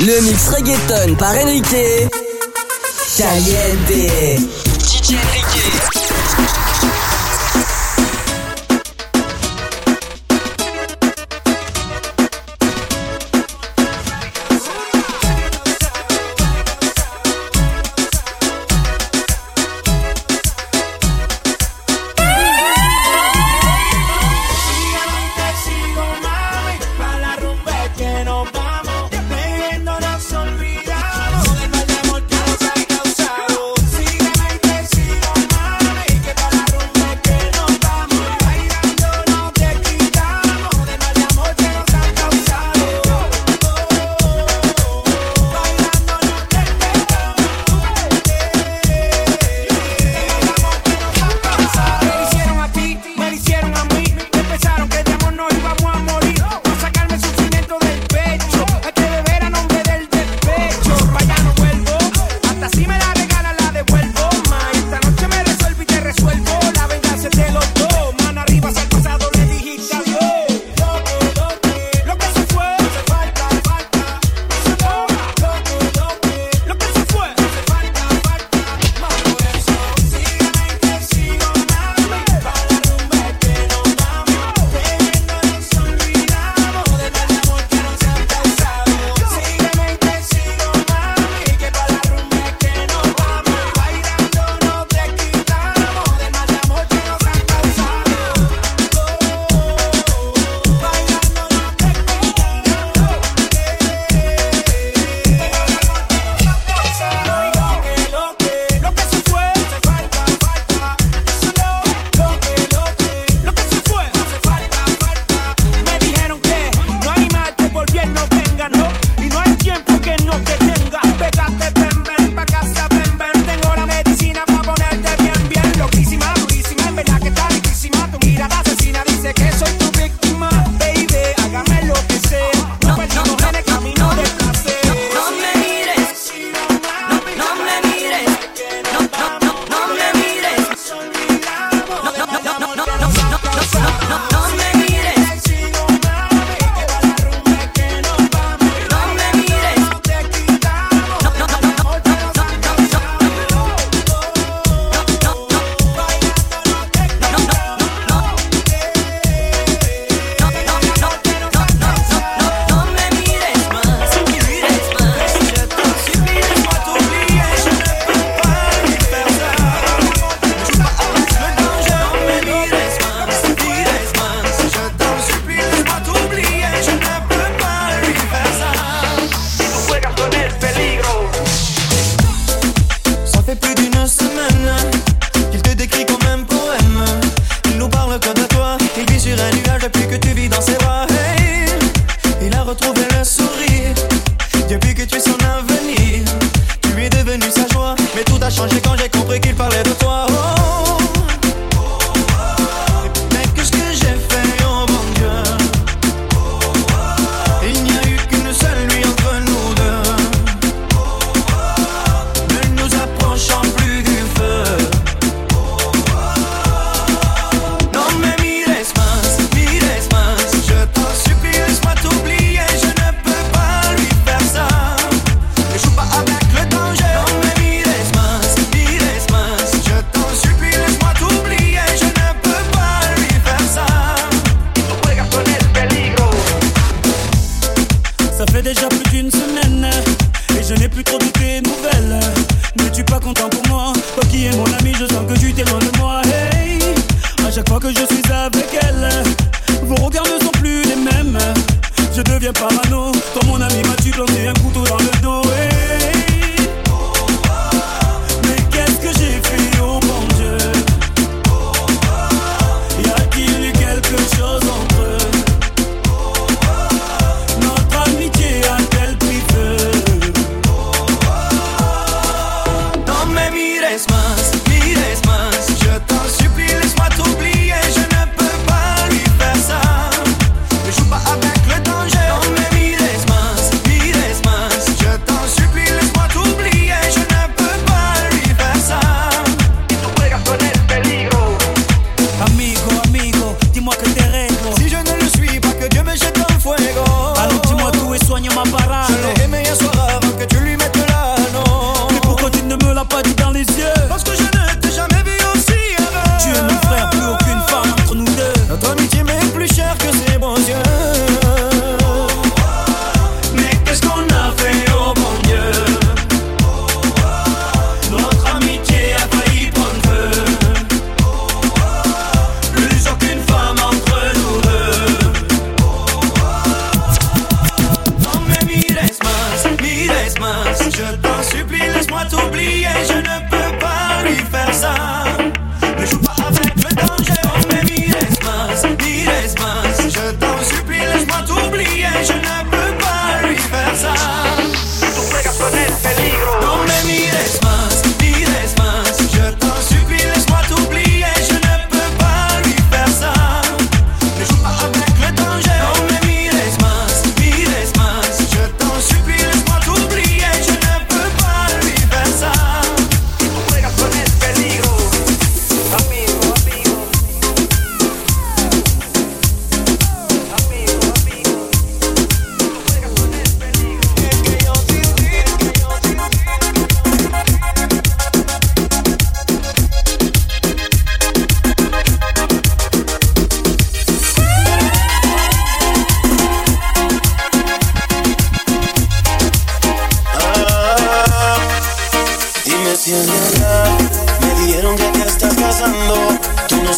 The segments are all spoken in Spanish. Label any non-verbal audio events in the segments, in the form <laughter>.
Le mix reggaeton par Enrique. Caliente. DJ Enrique. depuis que tu vis dans ses bras. Il a retrouvé le sourire. Depuis que tu es son avenir, tu es devenu sa joie. Mais tout a changé quand j'ai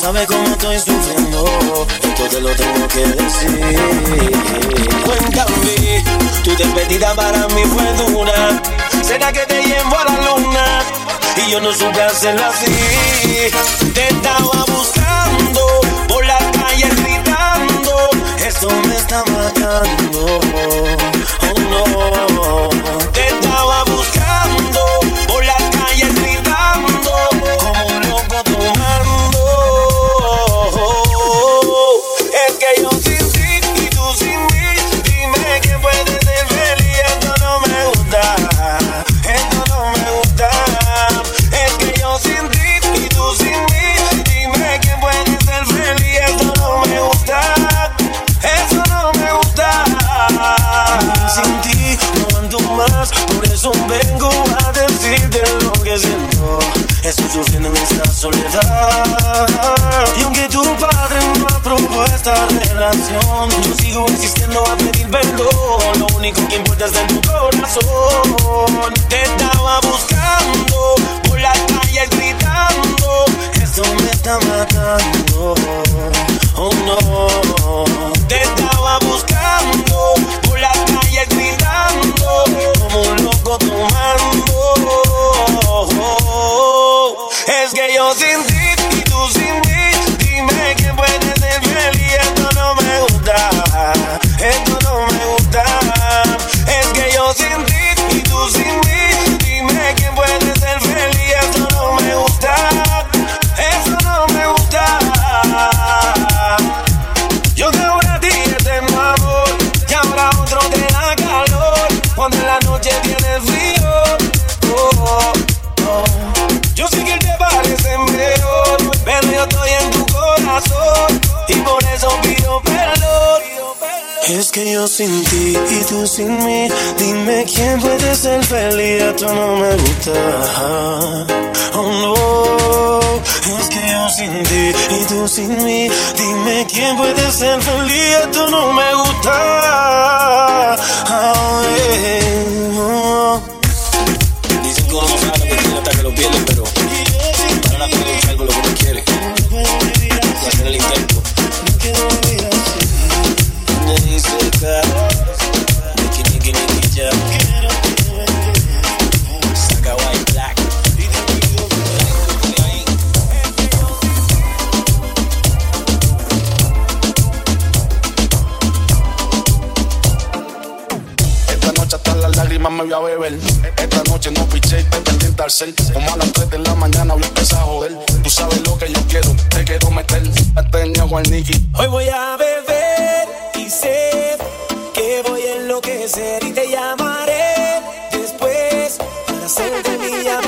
sabe cómo estoy sufriendo. Esto te lo tengo que decir. Cuéntame, tu despedida para mí fue dura. Será que te llevo a la luna y yo no supe hacerlo así. Te estaba buscando por la calle gritando. Eso me está matando. Oh no. Yo sigo existiendo a pedir perdón. Lo único que importa es en tu corazón. Te estaba buscando por las calles gritando. Eso me está matando. Oh no. Te estaba buscando. sin ti y tú sin mí. Dime quién puede ser feliz, a tú no me gusta. Oh no, es que yo sin ti y tú sin mí. Dime quién puede ser feliz, a tú no me gusta. Oh. cárcel. Como a las 3 de la mañana voy a empezar a joder. Tú sabes lo que yo quiero, te quiero meter. Hasta en agua al Nicky. Hoy voy a beber y sé que voy a enloquecer y te llamaré después para hacerte mi amor. <laughs>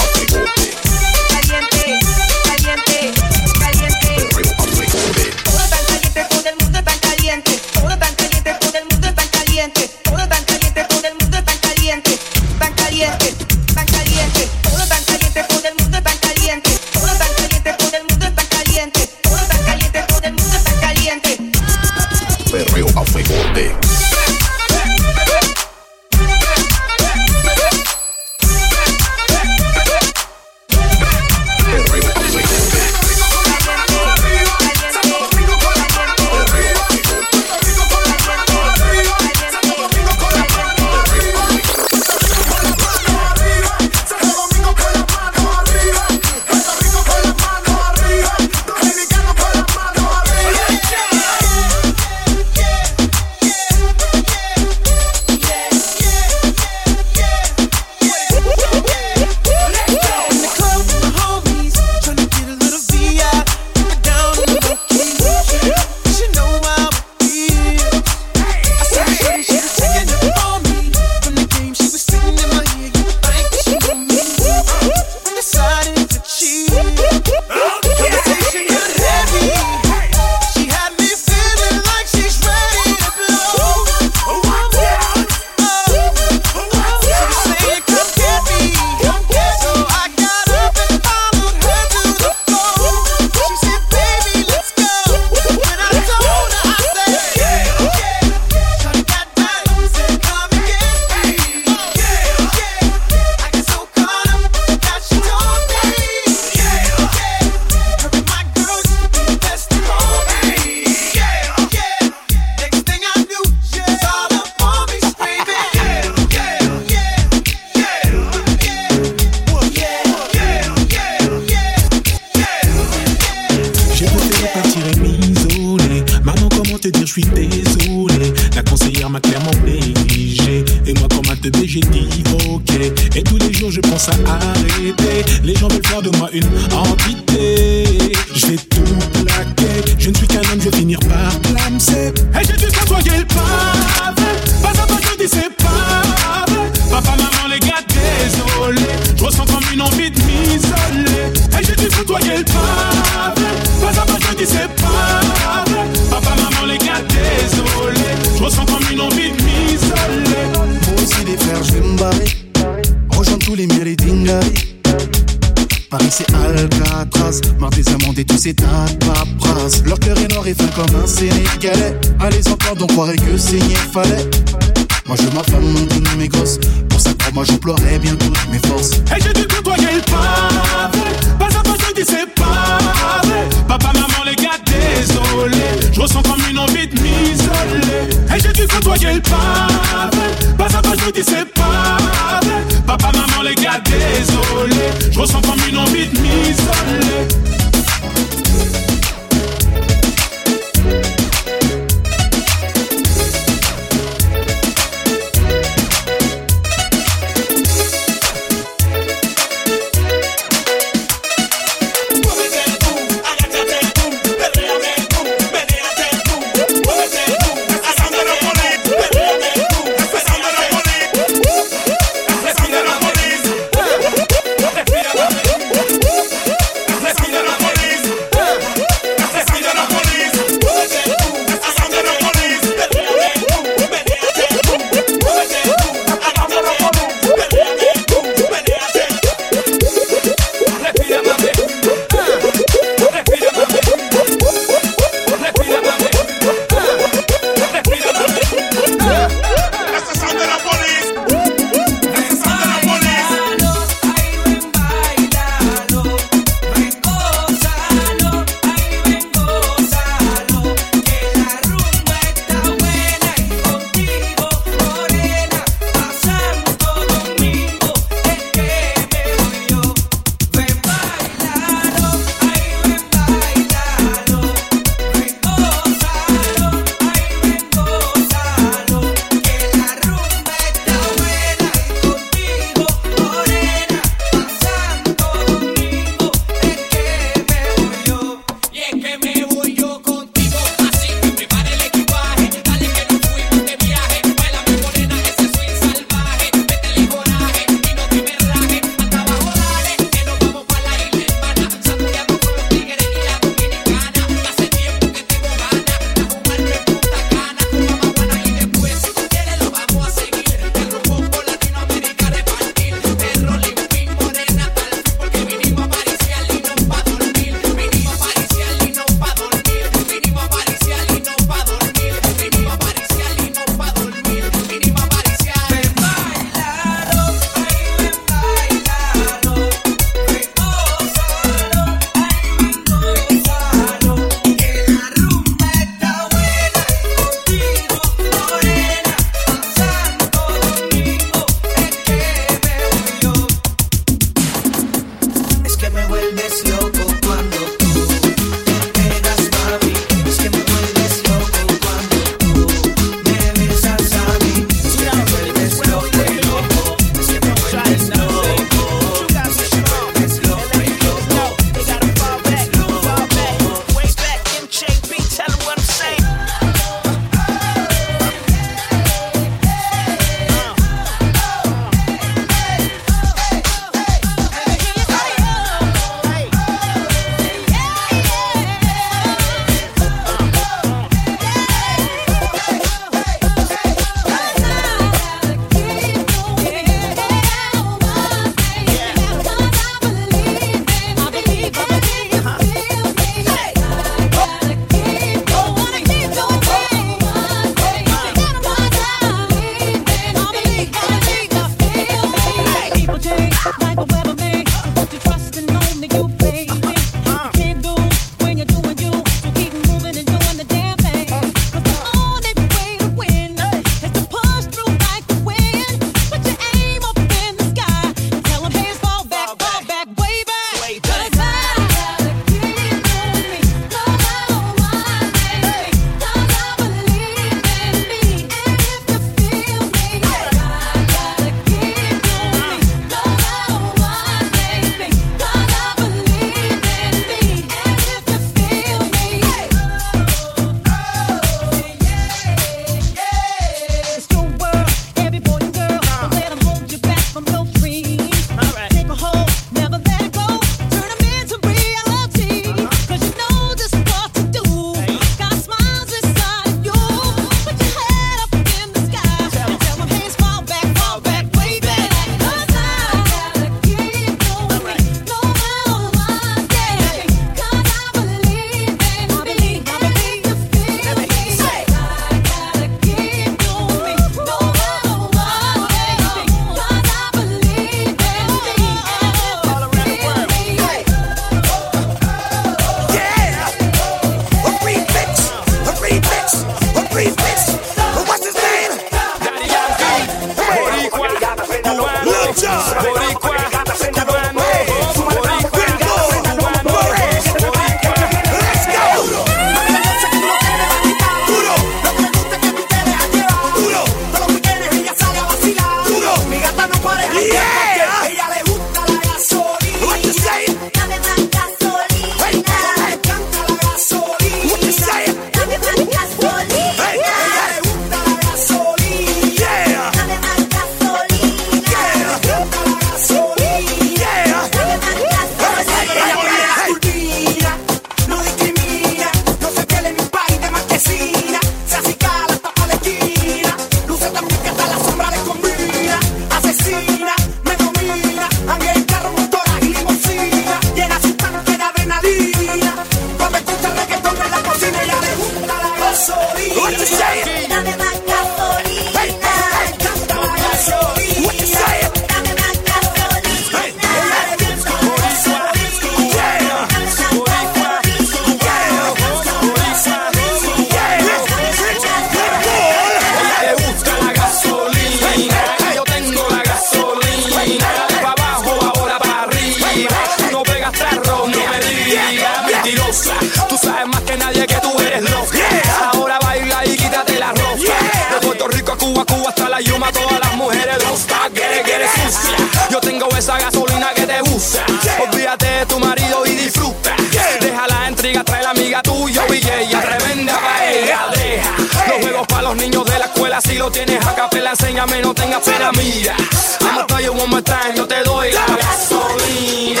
Olvídate de tu marido y disfruta. Deja la intriga, trae la amiga tuya y ella tremenda paella. Deja los juegos para los niños de la escuela. Si lo tienes a capela, enséñame, no tengas pena mía. I'ma tell you one yo te doy la gasolina.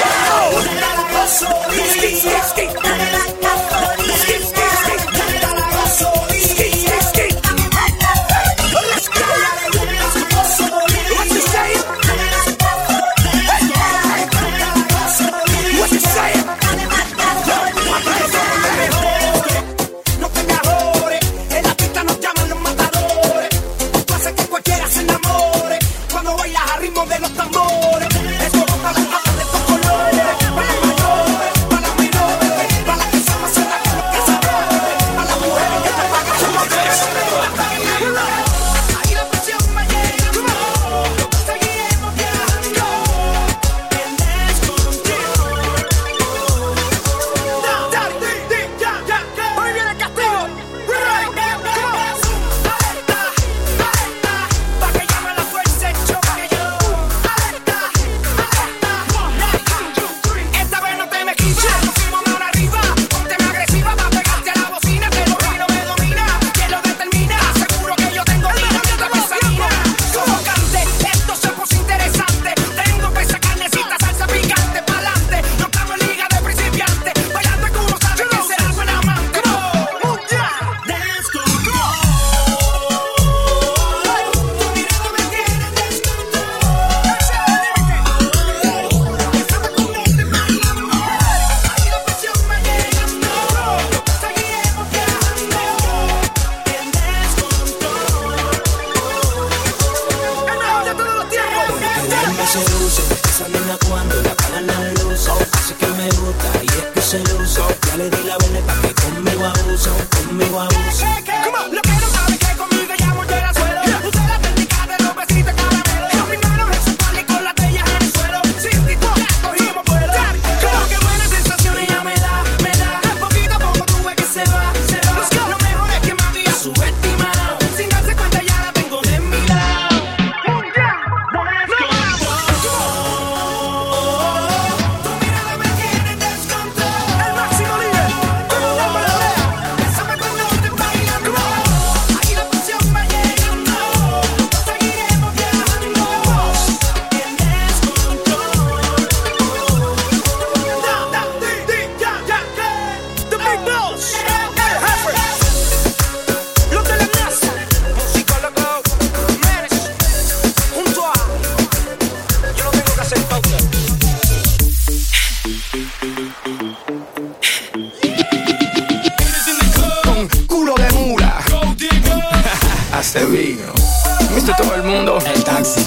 No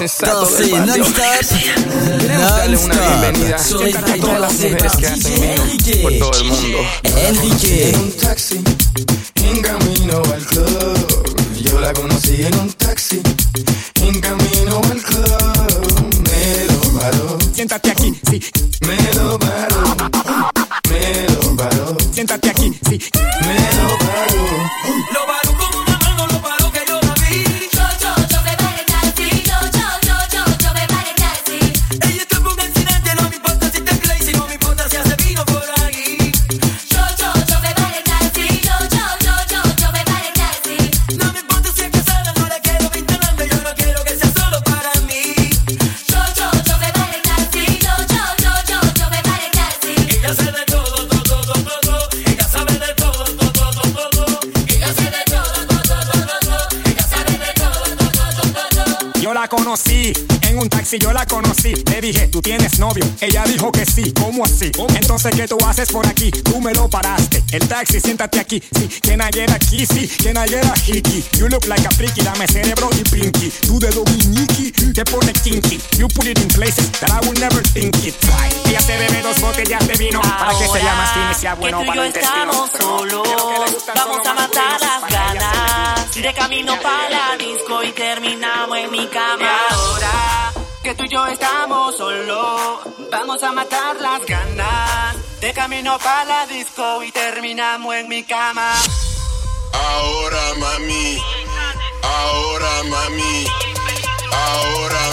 Sensato del patio. Queremos darle una bienvenida a todas la las mujeres que hacen vino por todo el mundo. Enrique. En un taxi, en camino al club. Yo la conocí en un taxi, en camino al club. Me lo paró, Siéntate aquí, sí. me lo paró, me lo paró, Siéntate aquí, sí. me taxi, yo la conocí. Le dije, ¿tú tienes novio? Ella dijo que sí, ¿cómo así? Entonces, ¿qué tú haces por aquí? Tú me lo paraste. El taxi, siéntate aquí. Sí, can I get a kissy? Can I get a hickey? You look like a freaky, dame cerebro y pinky. Tú de dominiki, te pone kinky. You put it in places that I will never think it. Ella se bebe dos botellas de vino para que se llama y sea bueno que tú y para el estamos solos, vamos a matar las ganas. De camino para la disco y terminamos en mi cama. ahora que tú y yo estamos solos, vamos a matar las ganas. De camino para la disco y terminamos en mi cama. Ahora mami, ahora mami, ahora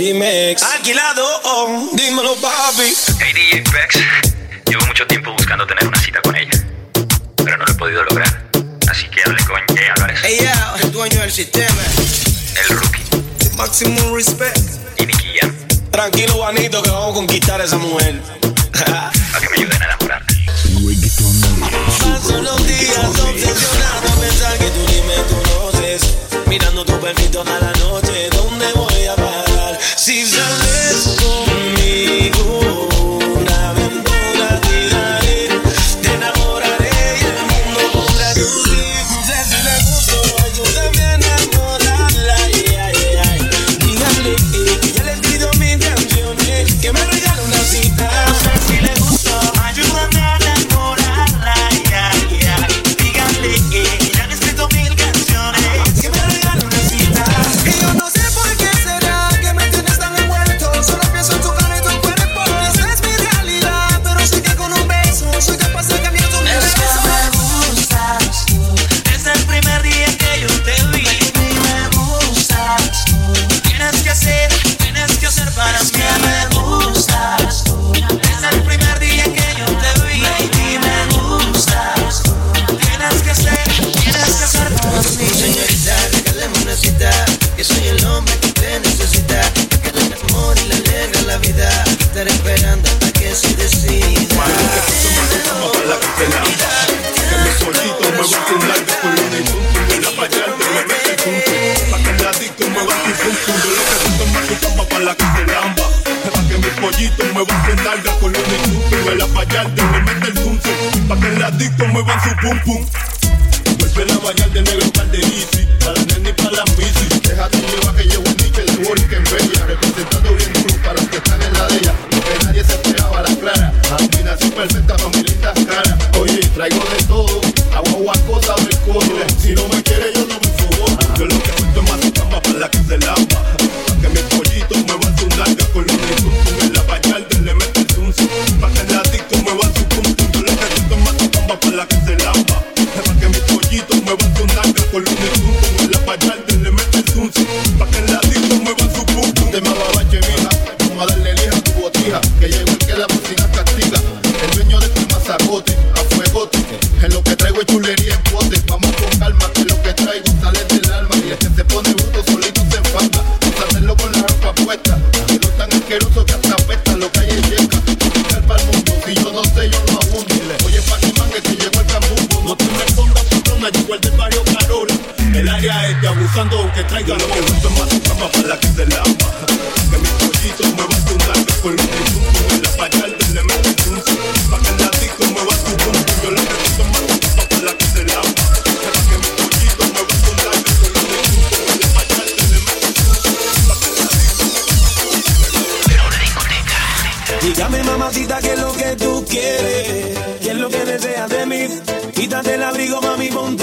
remix. Alquilado, oh, dímelo, papi. Hey, DJ Pex. Llevo mucho tiempo buscando tener una cita con ella, pero no lo he podido lograr. Así que hablé con Jay Álvarez. Ella, el dueño del sistema. El rookie. Máximo respect. Y Nicky Tranquilo, Juanito, que vamos a conquistar a esa mujer. <laughs> Para que me ayuden a enamorarme. Paso los días obsesionado a pensar que tú ni me conoces. Mirando tu perfil toda la noche, ¿dónde voy a parar? seems to last. la que se que mis pollitos muevan su nalga con los insultos. Me la payarte, me mete el zoom zoom. Pa' que el ladito muevan su pum pum. Vuelve la bañar de negro calderito. de mí. Quítate el abrigo, mami, ponte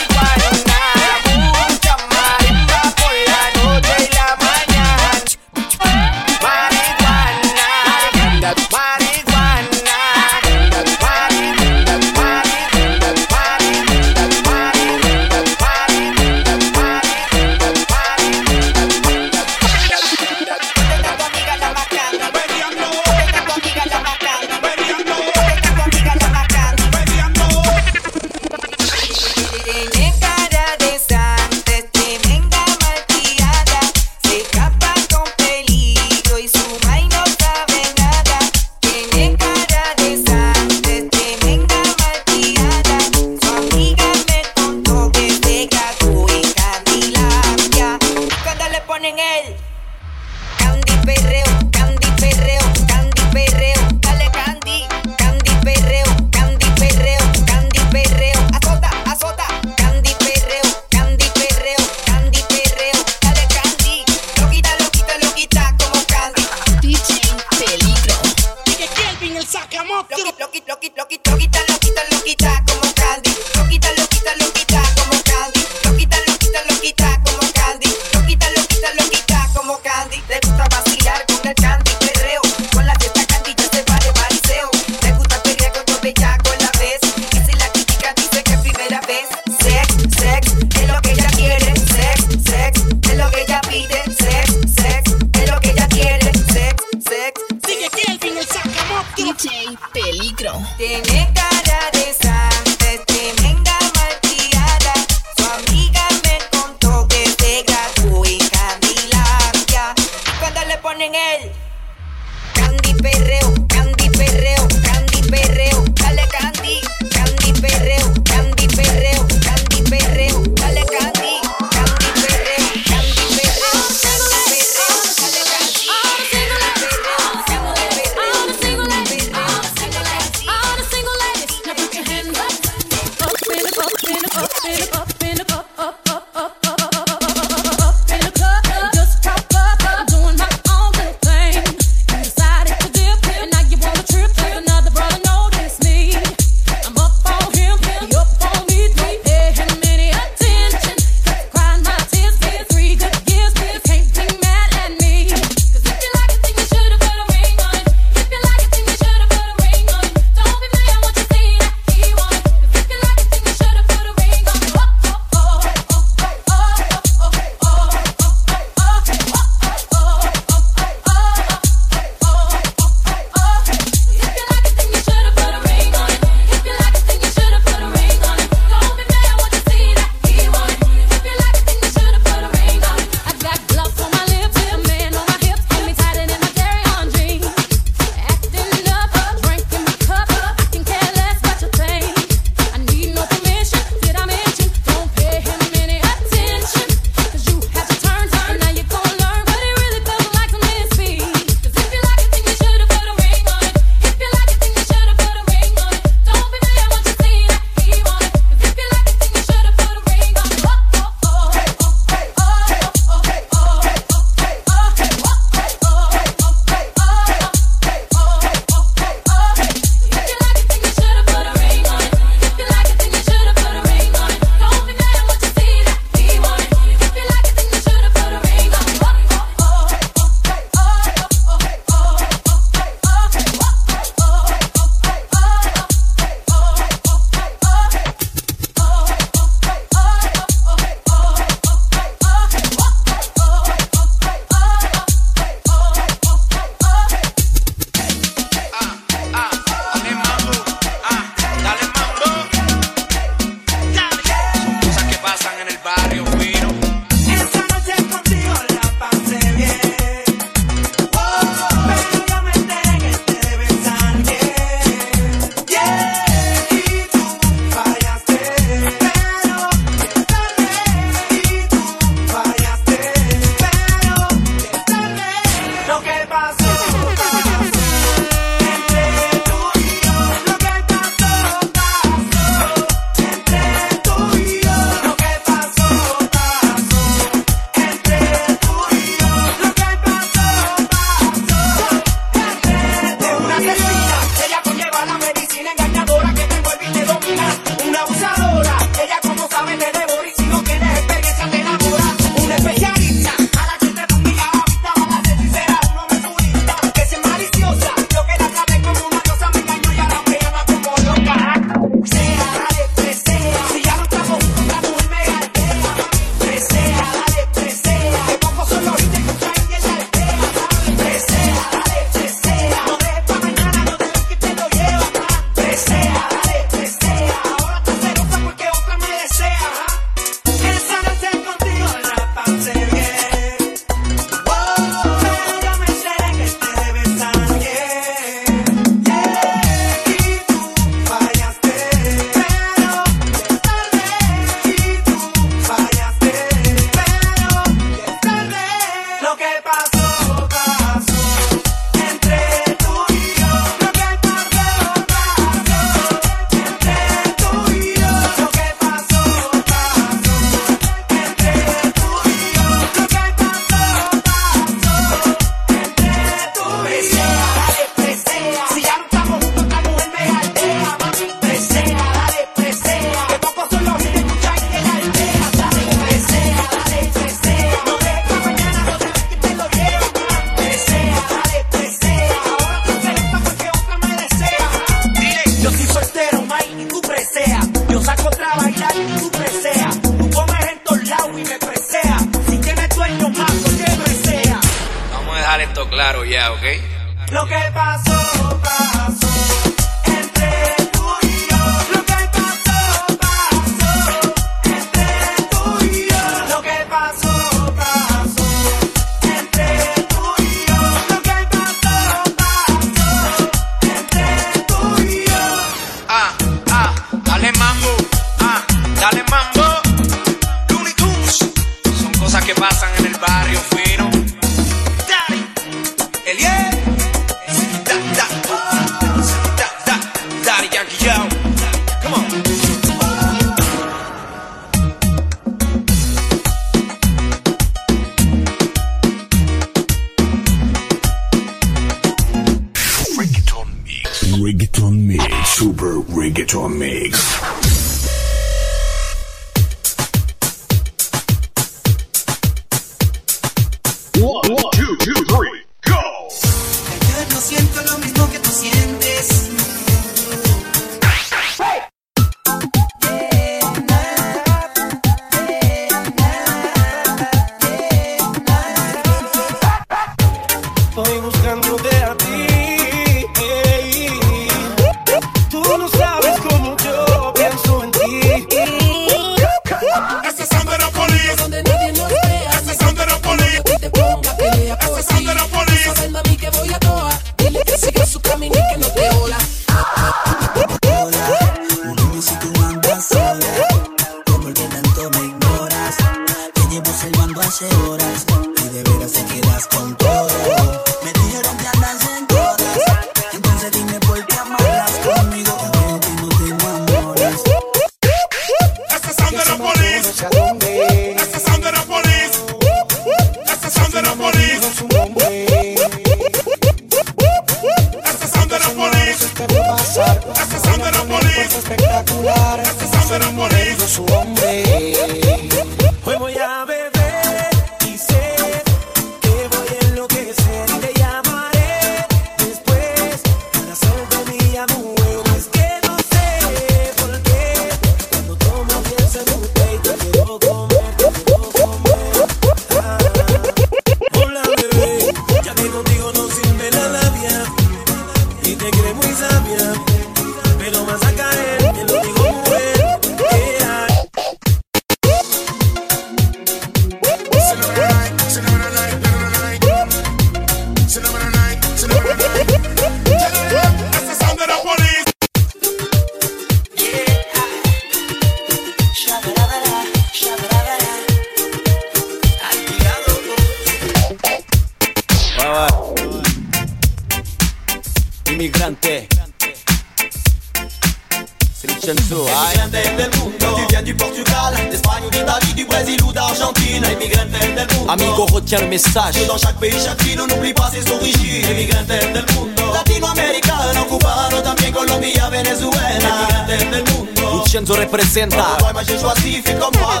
del mundo, tu viens du Portugal, d'Espagne ou d'Italie, du Brésil ou d'Argentine. Immigrante del mundo. Amigo, retiens le message. Que dans chaque pays, chaque ville, on n'oublie pas ses origines. Immigrante del mundo. Latinoamericano, cubano, también Colombia, Venezuela. Immigrante del mundo. Lucenzo representa. Ouais, moi j'ai choisi, fais comme moi.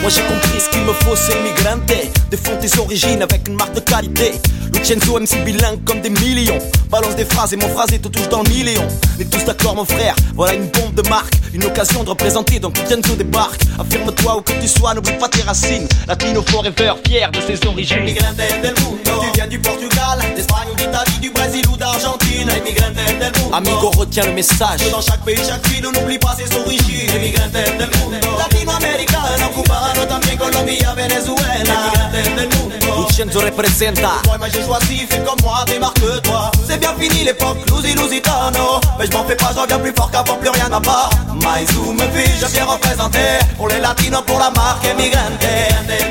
Moi j'ai compris ce qu'il me faut, c'est immigrante. Défends tes origines avec une marque de qualité. Lucenzo MC bilingue comme des millions. Balance des phrases et mon phrasé te touche dans le million. On est tous d'accord, mon frère. Voilà une bombe de marque. Une occasion de représenter, donc Lucenzo débarque. Affirme-toi où que tu sois, n'oublie pas tes racines. Latino forever, fier de ses origines. Immigrante del mundo. Tu viens du Portugal, d'Espagne ou d'Italie, du Brésil ou d'Argentine. Del mundo. Amigo, retiens le message. Que dans chaque pays, chaque ville, on n'oublie pas ses origines. Immigrante del mundo. Latinoamericano, cubano, también Colombia, Venezuela. Immigrante del mundo. Lucenzo representa. Moi j'ai choisi, fais comme moi, démarque-toi. C'est bien fini l'époque, Lusi Lusitano. Mais je m'en fais pas, j'en viens plus fort qu'avant, plus rien à part. Maïzou me fit, je viens représenter. Pour les latinos, pour la marque Immigrante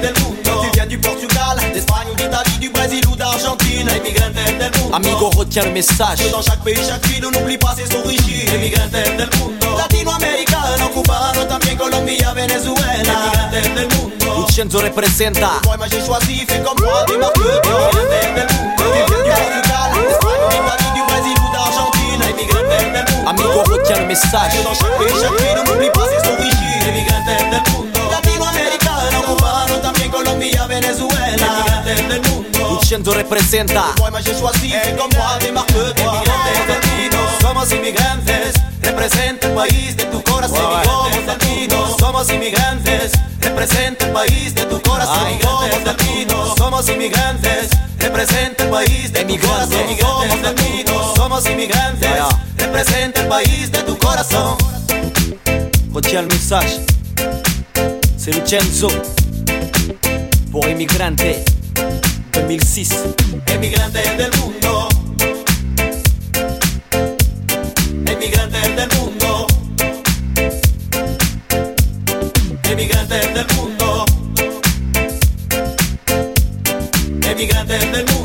del mundo. Tu viens du Portugal, d'Espagne ou d'Italie, du Brésil ou d'Argentine. Immigrante del mundo. Amigo, retiens le message. Que dans chaque pays, chaque ville, on n'oublie pas ses origines. Immigrante del mundo. Latinoamericano, cubano, también Colombia, Venezuela. Del mundo. Representa. Del mundo. Mundo. Amigo, le message. Latinoamericano, cubano, también Colombia, Venezuela. Immigrante del mundo. Lucenzo representa. Somos inmigrantes. Representa el país de tu corazón. Somos latinos, somos inmigrantes. Representa el país de tu corazón. Somos latinos, somos inmigrantes. Representa el país de mi corazón. Somos latinos, somos inmigrantes. Representa el país de tu corazón. Retiens le message. C'est Lucenzo. Pour Immigrante. 2006. Inmigrantes del mundo. emigrantes del mundo, emigrantes del mundo.